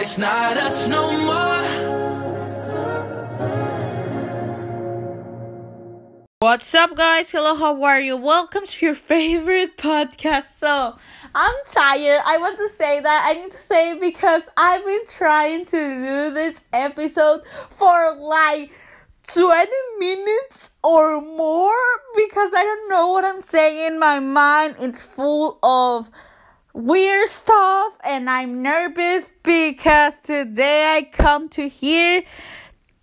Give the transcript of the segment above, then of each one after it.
It's not us no more. What's up, guys? Hello, how are you? Welcome to your favorite podcast. So, I'm tired. I want to say that. I need to say it because I've been trying to do this episode for like 20 minutes or more because I don't know what I'm saying. My mind it's full of weird stuff and I'm nervous because today I come to here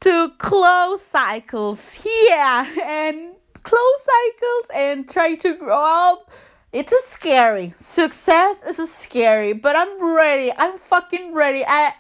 to close cycles. Yeah, and close cycles and try to grow up. It's a scary. Success is a scary, but I'm ready. I'm fucking ready. I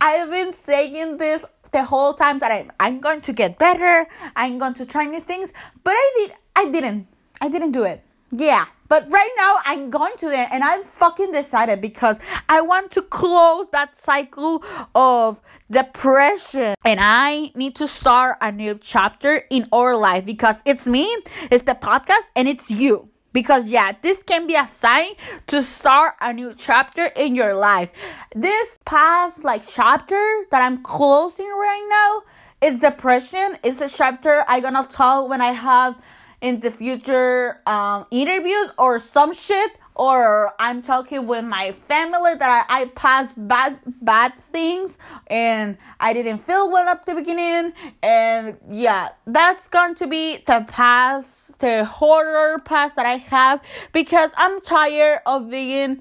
I've been saying this the whole time that I'm I'm going to get better. I'm going to try new things, but I did I didn't. I didn't do it. Yeah, but right now I'm going to it and I'm fucking decided because I want to close that cycle of depression. And I need to start a new chapter in our life because it's me, it's the podcast, and it's you. Because yeah this can be a sign to start a new chapter in your life. This past like chapter that i'm closing right now is depression. It's a chapter i'm gonna tell when i have in the future um interviews or some shit or I'm talking with my family that I, I passed bad bad things and I didn't feel well at the beginning. And yeah that's going to be the past the horror past that I have because I'm tired of being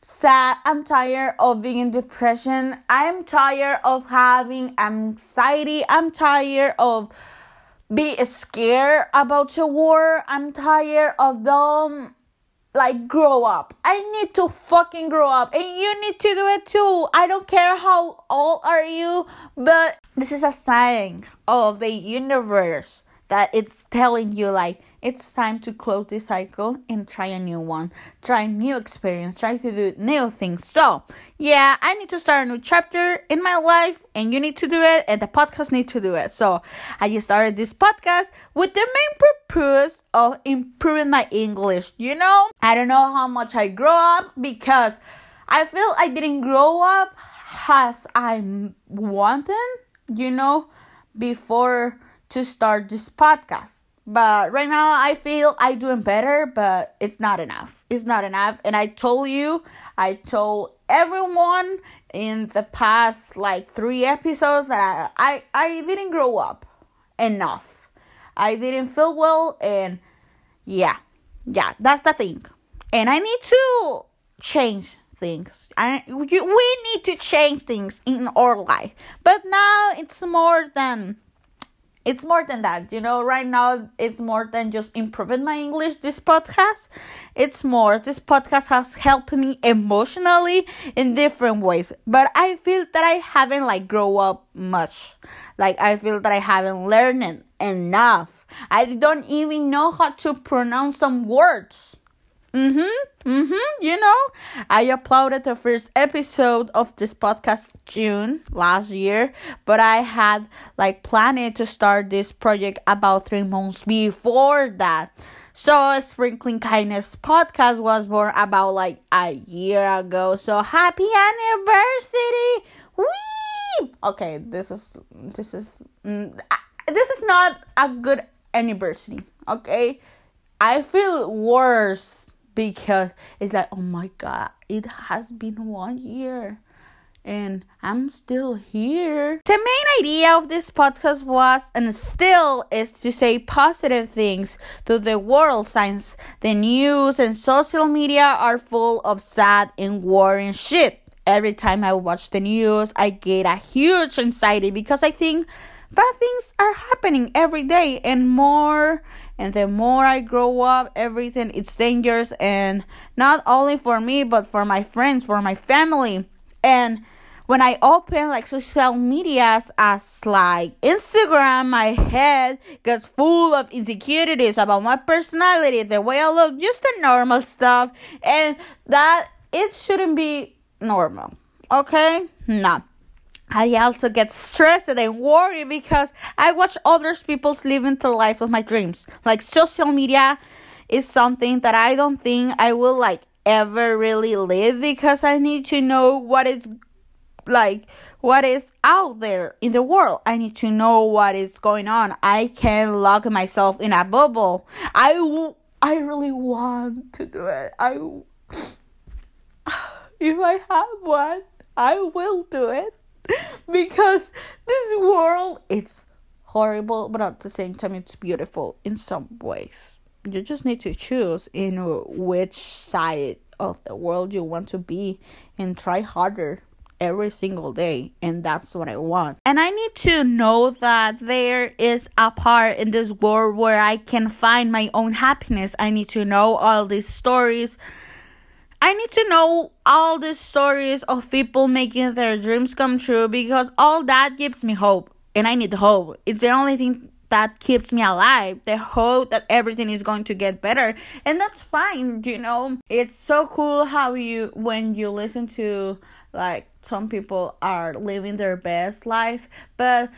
sad. I'm tired of being in depression. I'm tired of having anxiety. I'm tired of be scared about the war I'm tired of them like grow up. I need to fucking grow up and you need to do it too. I don't care how old are you, but this is a sign of the universe that it's telling you like it's time to close this cycle and try a new one. Try new experience. Try to do new things. So yeah i need to start a new chapter in my life and you need to do it and the podcast need to do it. So i just started this podcast with the main purpose of improving my english you know? I don't know how much i grow up because i feel i didn't grow up as i wanted you know before to start this podcast. But right now I feel I doing better, but it's not enough. It's not enough. And I told you, I told everyone in the past like three episodes that I, I, I didn't grow up enough. I didn't feel well and yeah. Yeah, that's the thing. And I need to change things. I we need to change things in our life. But now it's more than it's more than that you know right now it's more than just improving my english this podcast. It's more this podcast has helped me emotionally in different ways but i feel that i haven't like grow up much. Like i feel that i haven't learned enough. I don't even know how to pronounce some words Mm-hmm. Mm-hmm. You know, I uploaded the first episode of this podcast June last year, but I had like planned to start this project about three months before that. So Sprinkling Kindness podcast was born about like a year ago. So happy anniversary! Whee! Okay, this is this is mm, this is not a good anniversary. Okay, I feel worse because it's like, oh my god, it has been one year and I'm still here. The main idea of this podcast was and still is to say positive things to the world since the news and social media are full of sad and worrying shit. Every time I watch the news, I get a huge anxiety because I think bad things are happening every day and more and the more i grow up everything it's dangerous. And not only for me but for my friends for my family. And when i open like social medias as like instagram my head gets full of insecurities about my personality the way i look just the normal stuff. And that it shouldn't be normal. Okay? No I also get stressed and worry because I watch other people's living the life of my dreams. Like social media is something that I don't think I will like ever really live because I need to know what is like what is out there in the world. I need to know what is going on. I can lock myself in a bubble. I, w- I really want to do it. I if I have one, I will do it because this world it's horrible, but at the same time it's beautiful in some ways. You just need to choose in which side of the world you want to be and try harder every single day and that's what I want. And I need to know that there is a part in this world where I can find my own happiness. I need to know all these stories. I need to know all the stories of people making their dreams come true because all that gives me hope. And I need hope. It's the only thing that keeps me alive the hope that everything is going to get better and that's fine you know it's so cool how you when you listen to like some people are living their best life but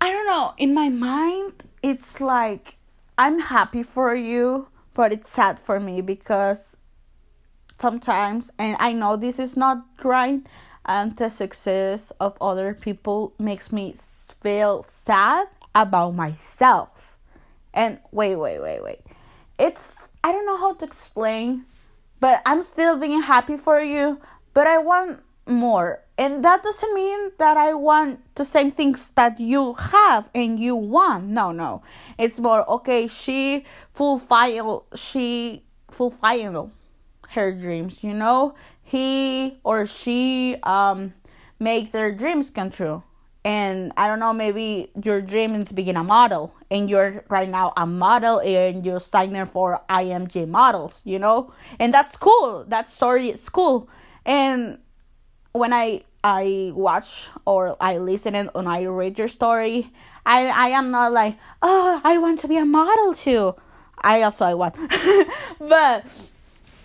i don't know in my mind it's like i'm happy for you but it's sad for me because sometimes and i know this is not right and the success of other people makes me feel sad about myself. And wait, wait, wait, wait. It's, I don't know how to explain, but I'm still being happy for you, but I want more. And that doesn't mean that I want the same things that you have and you want. No, no. It's more, okay, she fulfill, she fulfill her dreams, you know? He or she um make their dreams come true and I don't know, maybe your dream is being a model, and you're right now a model, and you're signing for IMG models, you know, and that's cool. That story is cool, and when I I watch or I listen and when I read your story, I I am not like oh I want to be a model too. I also I want, but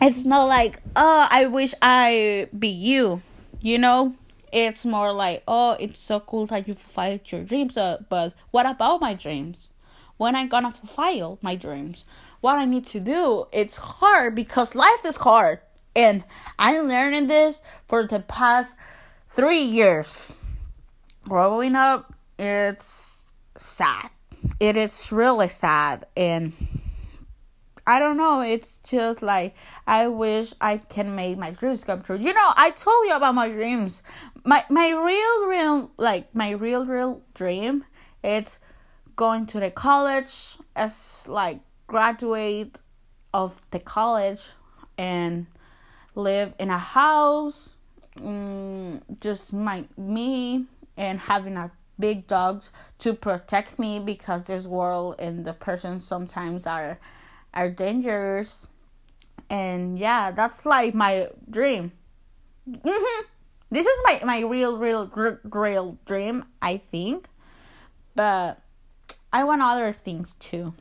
it's not like oh I wish I be you, you know it's more like, oh, it's so cool that you fulfilled your dreams, uh, but what about my dreams? When I'm gonna fulfill my dreams? What I need to do? It's hard because life is hard, and I'm learning this for the past three years. Growing up, it's sad. It is really sad, and I don't know. It's just like I wish I can make my dreams come true. You know, I told you about my dreams. My my real real like my real real dream it's going to the college as like graduate of the college and live in a house mm, just my me and having a big dog to protect me because this world and the person sometimes are are dangerous. And yeah that's like my dream. Mm-hmm. this is my my real real real dream i think. But i want other things too.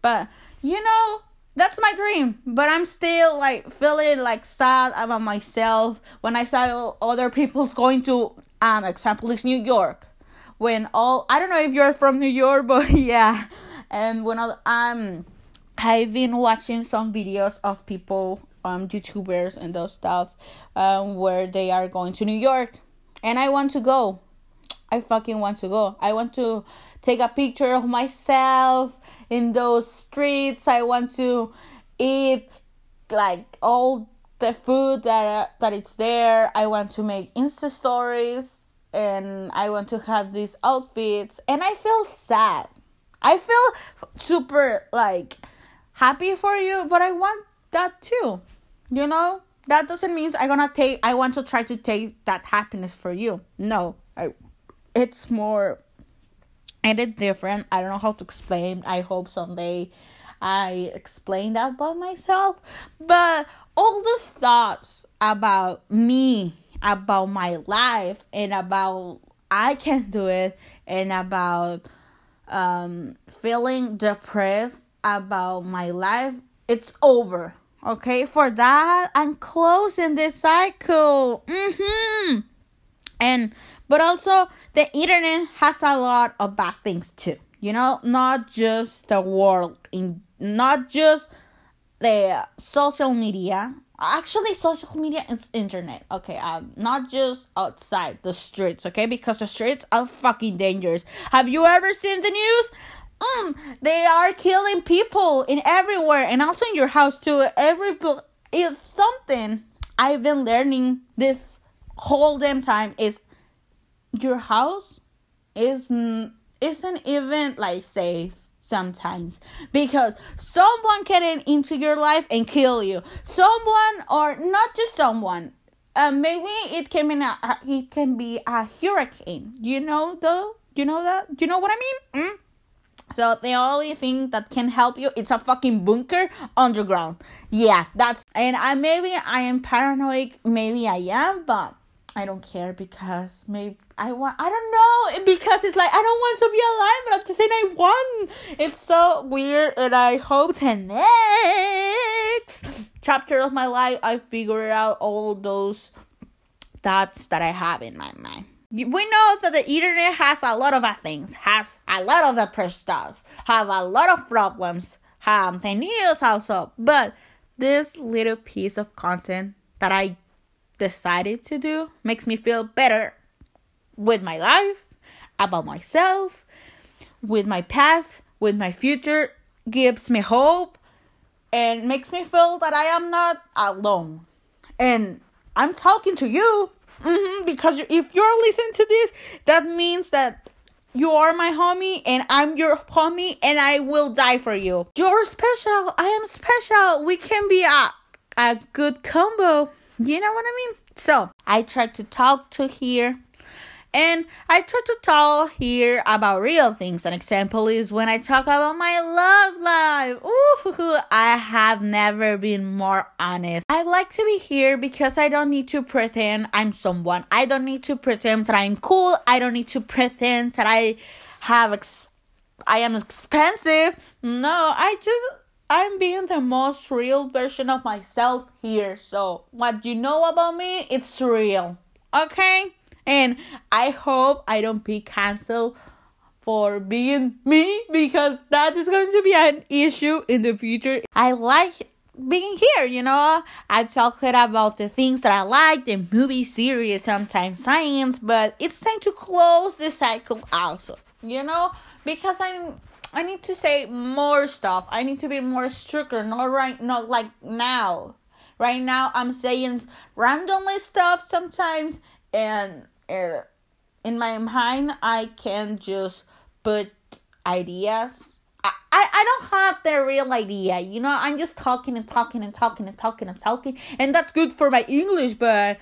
But you know that's my dream. But i'm still like feeling like sad about myself when i saw other people's going to um example is new york. When all i don't know if you're from new york but yeah. And when i'm I've been watching some videos of people, um, YouTubers and those stuff, um, where they are going to New York, and I want to go. I fucking want to go. I want to take a picture of myself in those streets. I want to eat like all the food that that it's there. I want to make Insta stories and I want to have these outfits and I feel sad. I feel super like happy for you, but I want that too. You know? That doesn't mean I'm gonna take I want to try to take that happiness for you. No. I it's more and it's different. I don't know how to explain. I hope someday I explain that by myself. But all the thoughts about me, about my life, and about I can do it, and about um, feeling depressed about my life, it's over. Okay, for that, I'm closing this cycle. Mm-hmm. And but also the internet has a lot of bad things too. You know, not just the world in not just the social media Actually, social media is internet. Okay, um, not just outside the streets. Okay, because the streets are fucking dangerous. Have you ever seen the news? Mm, they are killing people in everywhere and also in your house too. Every if something I've been learning this whole damn time is your house is isn't even like safe sometimes because someone can enter into your life and kill you. Someone or not just someone uh, maybe it can be a, it can be a hurricane. You know though? You know that? You know what i mean? Mm? So the only thing that can help you it's a fucking bunker underground yeah that's and i maybe i am paranoid maybe i am but I don't care because maybe I want I don't know because it's like I don't want to be alive but the same I want it's so weird and I hope the next chapter of my life I figure out all those thoughts that I have in my mind. We know that the internet has a lot of things, has a lot of the press stuff, have a lot of problems, have the news also, but this little piece of content that I decided to do makes me feel better with my life, about myself, with my past, with my future, gives me hope, and makes me feel that I am not alone. And I'm talking to you mm-hmm, because if you're listening to this, that means that you are my homie and I'm your homie and I will die for you. You're special. I am special. We can be a, a good combo. You know what I mean? So I tried to talk to here and I try to talk here about real things. An example is when I talk about my love life. Ooh, I have never been more honest. I like to be here because I don't need to pretend I'm someone. I don't need to pretend that I'm cool. I don't need to pretend that I have ex- I am expensive. No, I just I'm being the most real version of myself here. So, what you know about me, it's real. Okay? And I hope I don't be canceled for being me because that is going to be an issue in the future. I like being here, you know. I talk about the things that I like, the movie series, sometimes science, but it's time to close the cycle also, you know, because I'm I need to say more stuff. I need to be more stricter. Not right, not like now. Right now, I'm saying randomly stuff sometimes, and uh, in my mind, I can just put ideas. I, I, I don't have the real idea, you know. I'm just talking and talking and talking and talking and talking, and that's good for my English, but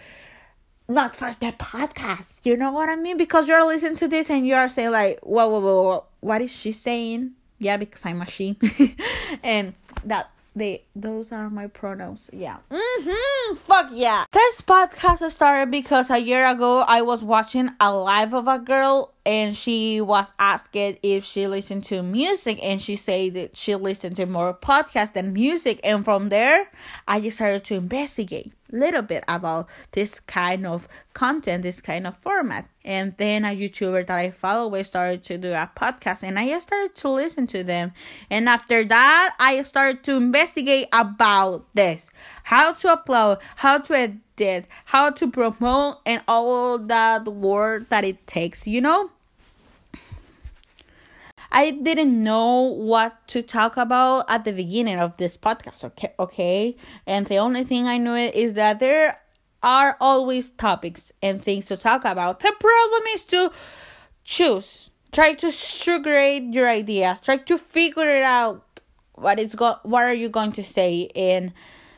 not for the podcast. You know what I mean? Because you're listening to this and you are saying like, whoa, whoa, whoa, whoa. what is she saying? Yeah, because I'm a she, and that they those are my pronouns. Yeah. Mm-hmm. Fuck yeah. This podcast started because a year ago I was watching a live of a girl and she was asked if she listened to music and she said that she listened to more podcasts than music and from there i just started to investigate little bit about this kind of content this kind of format. And then a youtuber that i follow started to do a podcast and i started to listen to them. And after that i started to investigate about this. How to upload how to edit how to promote and all that work that it takes you know I didn't know what to talk about at the beginning of this podcast, okay? Okay, and the only thing I know is that there are always topics and things to talk about. The problem is to choose. Try to structure your ideas. Try to figure it out. What is go- What are you going to say? And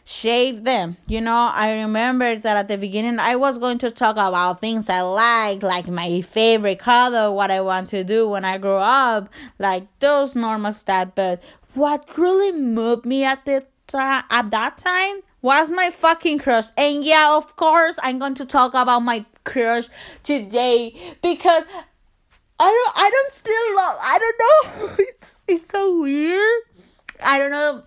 shave them. You know, I remember that at the beginning I was going to talk about things I like, like my favorite color, what I want to do when I grow up, like those normal stuff. But what really moved me at the at that time was my fucking crush. And yeah, of course, I'm going to talk about my crush today because I don't I don't still love I don't know. It's it's so weird. I don't know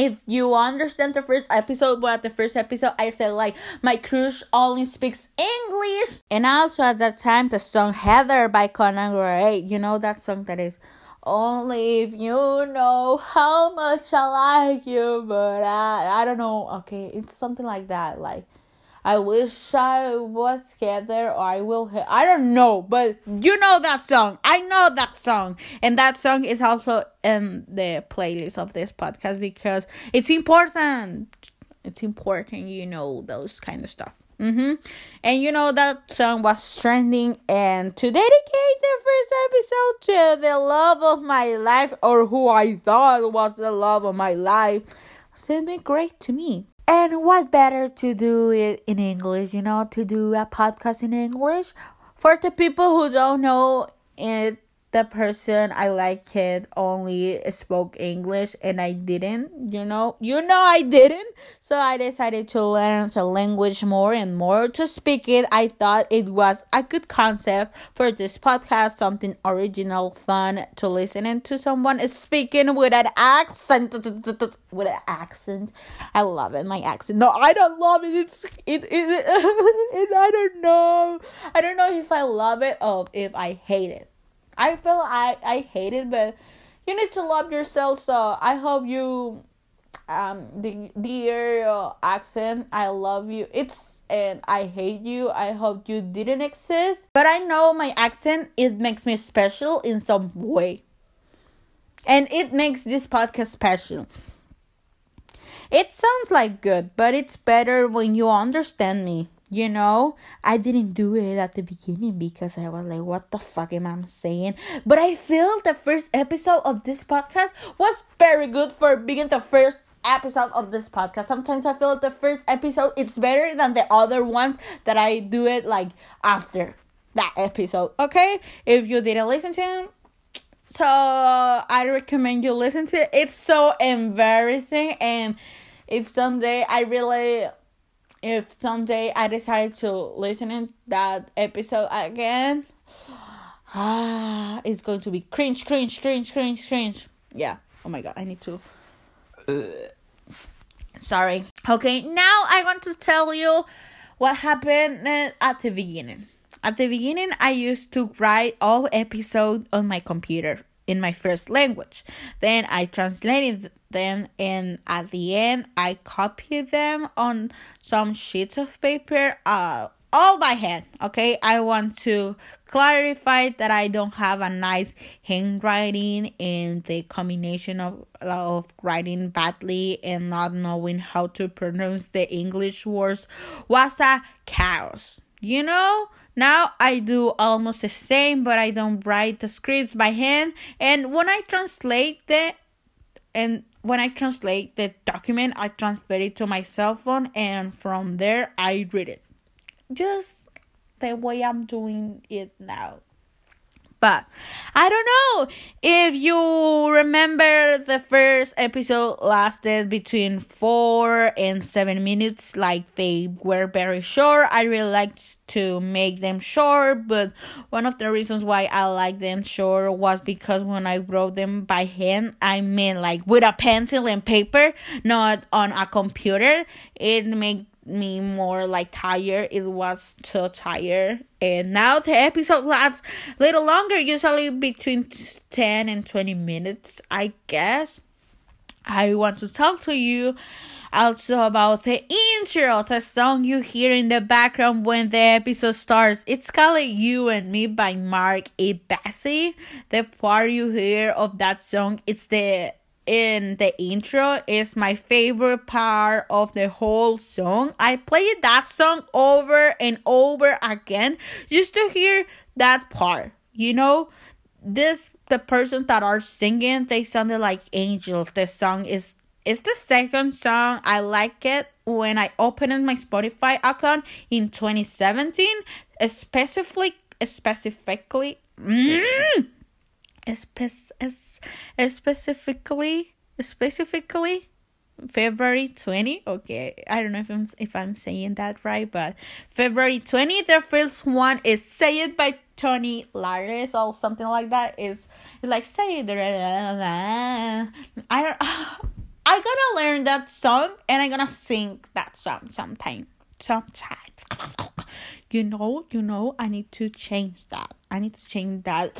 if you understand the first episode, but at the first episode I said like my crush only speaks English, and also at that time the song Heather by Conan Gray, you know that song that is Only if you know how much I like you, but I I don't know. Okay, it's something like that. Like I wish I was Heather or I will. He- I don't know, but you know that song. I know that song, and that song is also in the playlist of this podcast because it's important. It's important, you know, those kind of stuff. Mm-hmm. And you know that song was trending, and to dedicate the first episode to the love of my life, or who I thought was the love of my life, seemed great to me. And what better to do it in English, you know, to do a podcast in English? For the people who don't know it, the person I liked only spoke English and I didn't, you know. You know I didn't. So I decided to learn the language more and more to speak it. I thought it was a good concept for this podcast, something original, fun to listen to someone speaking with an accent with an accent. I love it, my accent. No, I don't love it. It's it it, it I don't know. I don't know if I love it or if I hate it. I feel I I hate it, but you need to love yourself. So I hope you um the dear uh, accent i love you. It's and i hate you. I hope you didn't exist. But i know my accent it makes me special in some way. And it makes this podcast special. It sounds like good but it's better when you understand me you know, I didn't do it at the beginning because I was like, what the fuck am I saying? But I feel the first episode of this podcast was very good for being the first episode of this podcast. Sometimes I feel the first episode it's better than the other ones that I do it like after that episode. Okay? If you didn't listen to it, so I recommend you listen to it. It's so embarrassing and if someday I really if someday I decide to listen to that episode again, ah, it's going to be cringe, cringe, cringe, cringe, cringe. Yeah. Oh my god, I need to. Sorry. Okay, now I want to tell you what happened at the beginning. At the beginning, I used to write all episodes on my computer in my first language. Then I translated them, and at the end, I copied them on some sheets of paper. Uh, all by hand. Okay, I want to clarify that I don't have a nice handwriting, and the combination of of writing badly and not knowing how to pronounce the English words was a chaos. You know, now I do almost the same, but I don't write the scripts by hand. And when I translate the and when I translate the document, I transfer it to my cell phone, and from there I read it. Just the way I'm doing it now. But I don't know if you remember the first episode lasted between four and seven minutes, like they were very short. I really liked to make them short, but one of the reasons why I like them short was because when I wrote them by hand, I mean like with a pencil and paper, not on a computer. It made me more like tired. It was so tired. And now the episode lasts a little longer, usually between 10 and 20 minutes, I guess. I want to talk to you also about the intro, the song you hear in the background when the episode starts. It's called You and Me by Mark A. Bassey. The part you hear of that song, it's the in the intro is my favorite part of the whole song. I played that song over and over again just to hear that part. You know, this the persons that are singing they sounded like angels. The song is it's the second song I like it when I opened my Spotify account in 2017, specifically specifically. Mm, specifically specifically February 20 okay I don't know if I'm if I'm saying that right but February 20 the first one is Say It by Tony Lares or something like that is like say it I don't I'm gonna learn that song and I'm gonna sing that song sometime sometime. You know you know I need to change that. I need to change that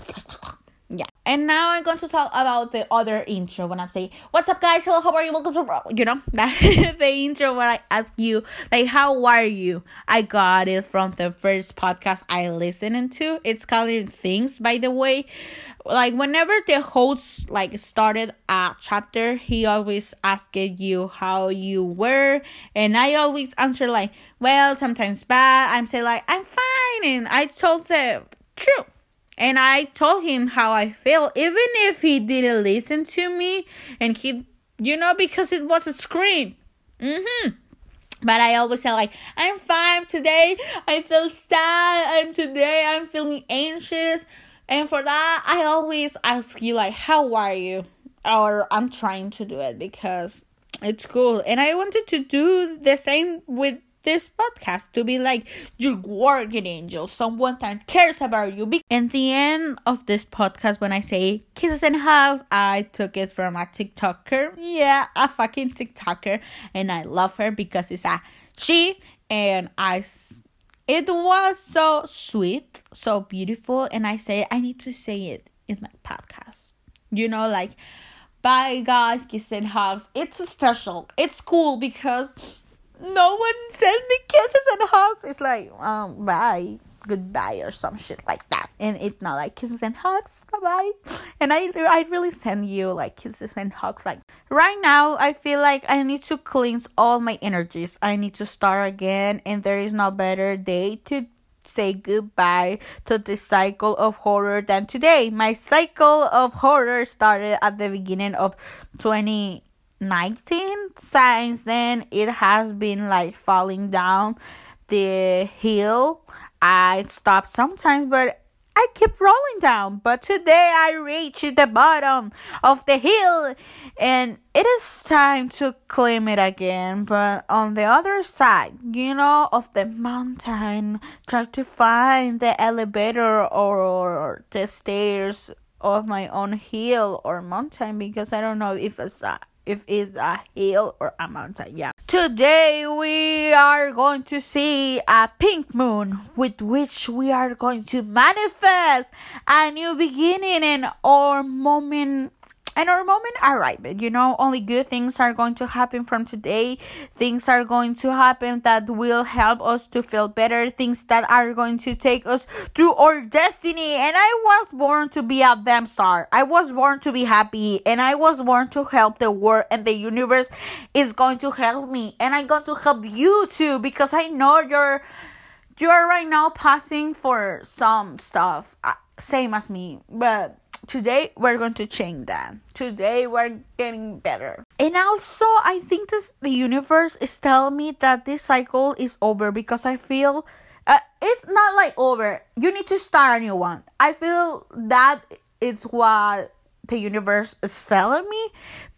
Yeah. And now I'm going to talk about the other intro when I say, What's up, guys? Hello, how are you? Welcome to, you know, the intro where I ask you, like, How are you? I got it from the first podcast I listened to. It's called Things, by the way. Like, whenever the host, like, started a chapter, he always asked you how you were. And I always answer, like, Well, sometimes bad. I'm say, like, I'm fine. And I told the truth and I told him how I feel, even if he didn't listen to me, and he, you know, because it was a screen. Mm-hmm. But I always say like, I'm fine today. I feel sad. I'm today. I'm feeling anxious, and for that, I always ask you like, how are you? Or I'm trying to do it because it's cool, and I wanted to do the same with this podcast to be like your guardian angel, someone that cares about you. And the end of this podcast, when I say kisses and hugs, I took it from a TikToker. Yeah, a fucking TikToker, and I love her because it's a she, and I. It was so sweet, so beautiful, and I say I need to say it in my podcast. You know, like, bye guys, kisses and hugs. It's special. It's cool because no one send me kisses and hugs. It's like, um, bye, goodbye, or some shit like that. And it's not like kisses and hugs, bye bye. And I, I really send you like kisses and hugs. Like right now, I feel like I need to cleanse all my energies. I need to start again, and there is no better day to say goodbye to the cycle of horror than today. My cycle of horror started at the beginning of 20 19 since then it has been like falling down the hill. I stop sometimes but i keep rolling down. But today i reached the bottom of the hill and it is time to climb it again. But on the other side you know of the mountain try to find the elevator or the stairs of my own hill or mountain because i don't know if it's a if it's a hill or a mountain. Yeah. Today we are going to see a pink moon with which we are going to manifest a new beginning and our moment and our moment arrived. You know, only good things are going to happen from today. Things are going to happen that will help us to feel better. Things that are going to take us through our destiny. And I was born to be a damn star. I was born to be happy. And I was born to help the world. And the universe is going to help me. And I'm going to help you too because I know you're you're right now passing for some stuff uh, same as me but today we're going to change that. Today we're getting better. And also i think this the universe is telling me that this cycle is over because i feel uh, it's not like over. You need to start a new one. I feel that it's what the universe is telling me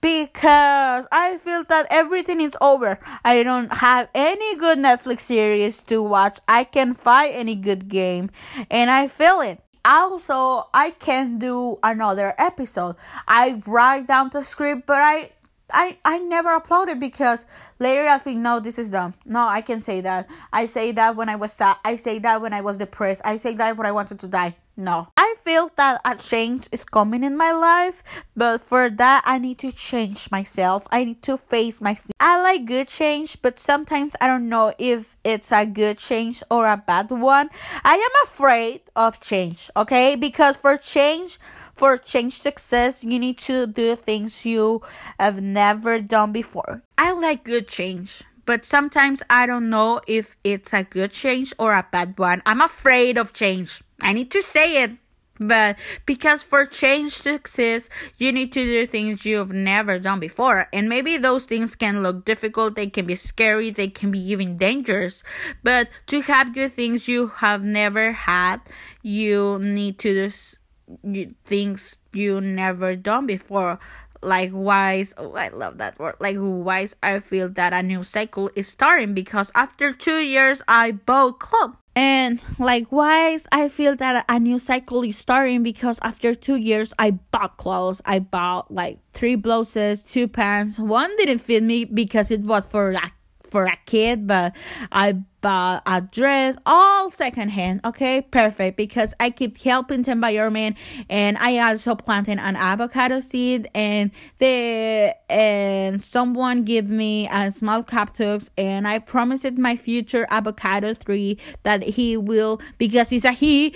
because I feel that everything is over. I don't have any good Netflix series to watch. I can't find any good game and I feel it also i can do another episode i write down the script but i I, I never upload it because later I think no this is dumb. No, I can say that. I say that when I was sad. I say that when I was depressed. I say that when I wanted to die. No. I feel that a change is coming in my life, but for that I need to change myself. I need to face my feelings. I like good change, but sometimes I don't know if it's a good change or a bad one. I am afraid of change, okay? Because for change for change success, you need to do things you have never done before. I like good change, but sometimes I don't know if it's a good change or a bad one. I'm afraid of change. I need to say it. But because for change to exist, you need to do things you've never done before. And maybe those things can look difficult, they can be scary, they can be even dangerous. But to have good things you have never had, you need to do things you never done before likewise oh i love that word. Likewise i feel that a new cycle is starting? Because after two years i bought club. And likewise i feel that a new cycle is starting? Because after two years i bought clothes. I bought like three blouses two pants. One didn't fit me because it was for like for a kid, but I bought a dress all secondhand. Okay, perfect because I keep helping the environment, and I also planted an avocado seed, and the and someone gave me a small cactus, and I promised my future avocado tree that he will because he's a he.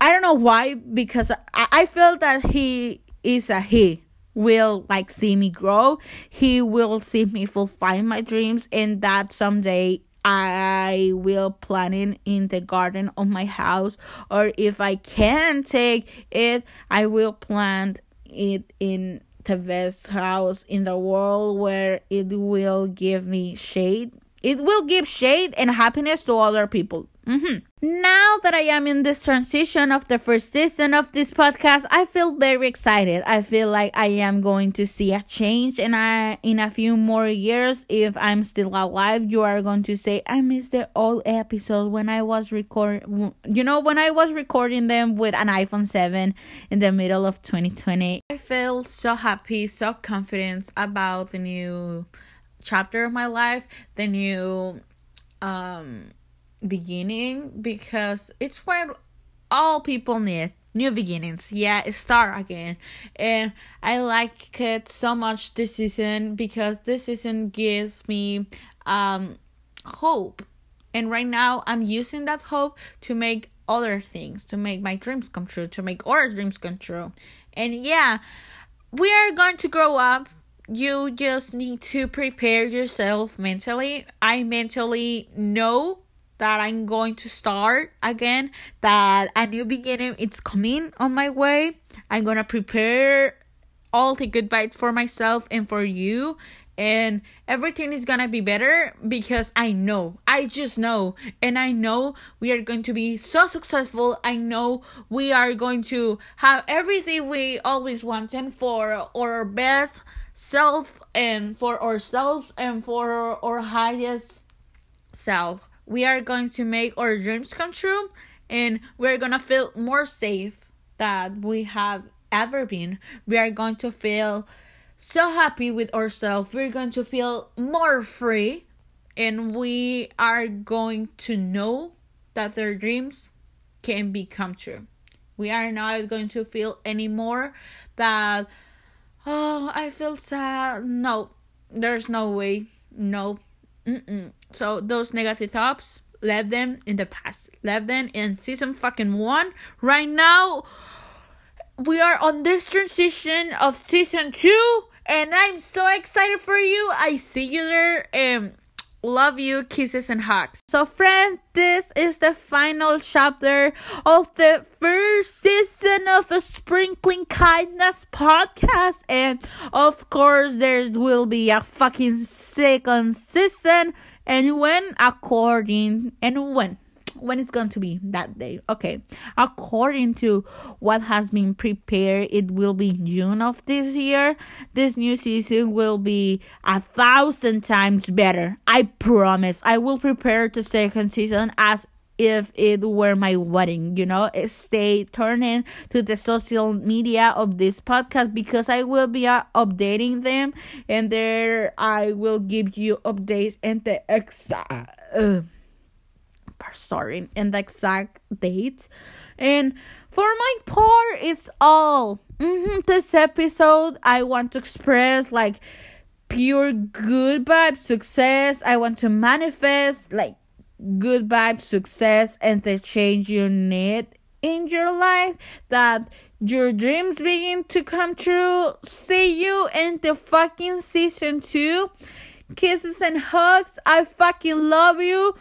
I don't know why because I, I feel that he is a he will like see me grow. He will see me fulfill my dreams and that someday i will plant it in the garden of my house. Or if i can take it i will plant it in the best house in the world where it will give me shade. It will give shade and happiness to other people Mm-hmm. Now that I am in this transition of the first season of this podcast, I feel very excited. I feel like I am going to see a change, and I in a few more years, if I'm still alive, you are going to say I missed the old episode when I was recording. You know, when I was recording them with an iPhone seven in the middle of 2020. I feel so happy, so confident about the new chapter of my life, the new um beginning because it's what all people need new beginnings. Yeah start again. And i like it so much this season because this season gives me um hope. And right now i'm using that hope to make other things to make my dreams come true to make our dreams come true. And yeah we are going to grow up. You just need to prepare yourself mentally. I mentally know that I'm going to start again, that a new beginning it's coming on my way. I'm gonna prepare all the good vibes for myself and for you and everything is gonna be better because I know, I just know, and I know we are going to be so successful. I know we are going to have everything we always wanted for our best self and for ourselves and for our highest self we are going to make our dreams come true and we're going to feel more safe that we have ever been. We are going to feel so happy with ourselves. We're going to feel more free and we are going to know that their dreams can become true. We are not going to feel anymore that oh, I feel sad. No, there's no way. No. Mm-mm. So those negative thoughts, left them in the past. Left them in season fucking one. Right now, we are on this transition of season two, and I'm so excited for you. I see you there, and love you, kisses and hugs. So, friends, this is the final chapter of the first season of a Sprinkling Kindness podcast, and of course, there will be a fucking second season and when according and when when it's going to be that day okay. According to what has been prepared it will be june of this year. This new season will be a thousand times better. I promise. I will prepare the second season as if it were my wedding, you know. Stay turning to the social media of this podcast because I will be uh, updating them and there I will give you updates and the exact uh, sorry and the exact date. And for my part, it's all mm-hmm, this episode. I want to express like pure good vibe success. I want to manifest like good vibes, success, and the change you need in your life that your dreams begin to come true. See you in the fucking season two. Kisses and hugs. I fucking love you.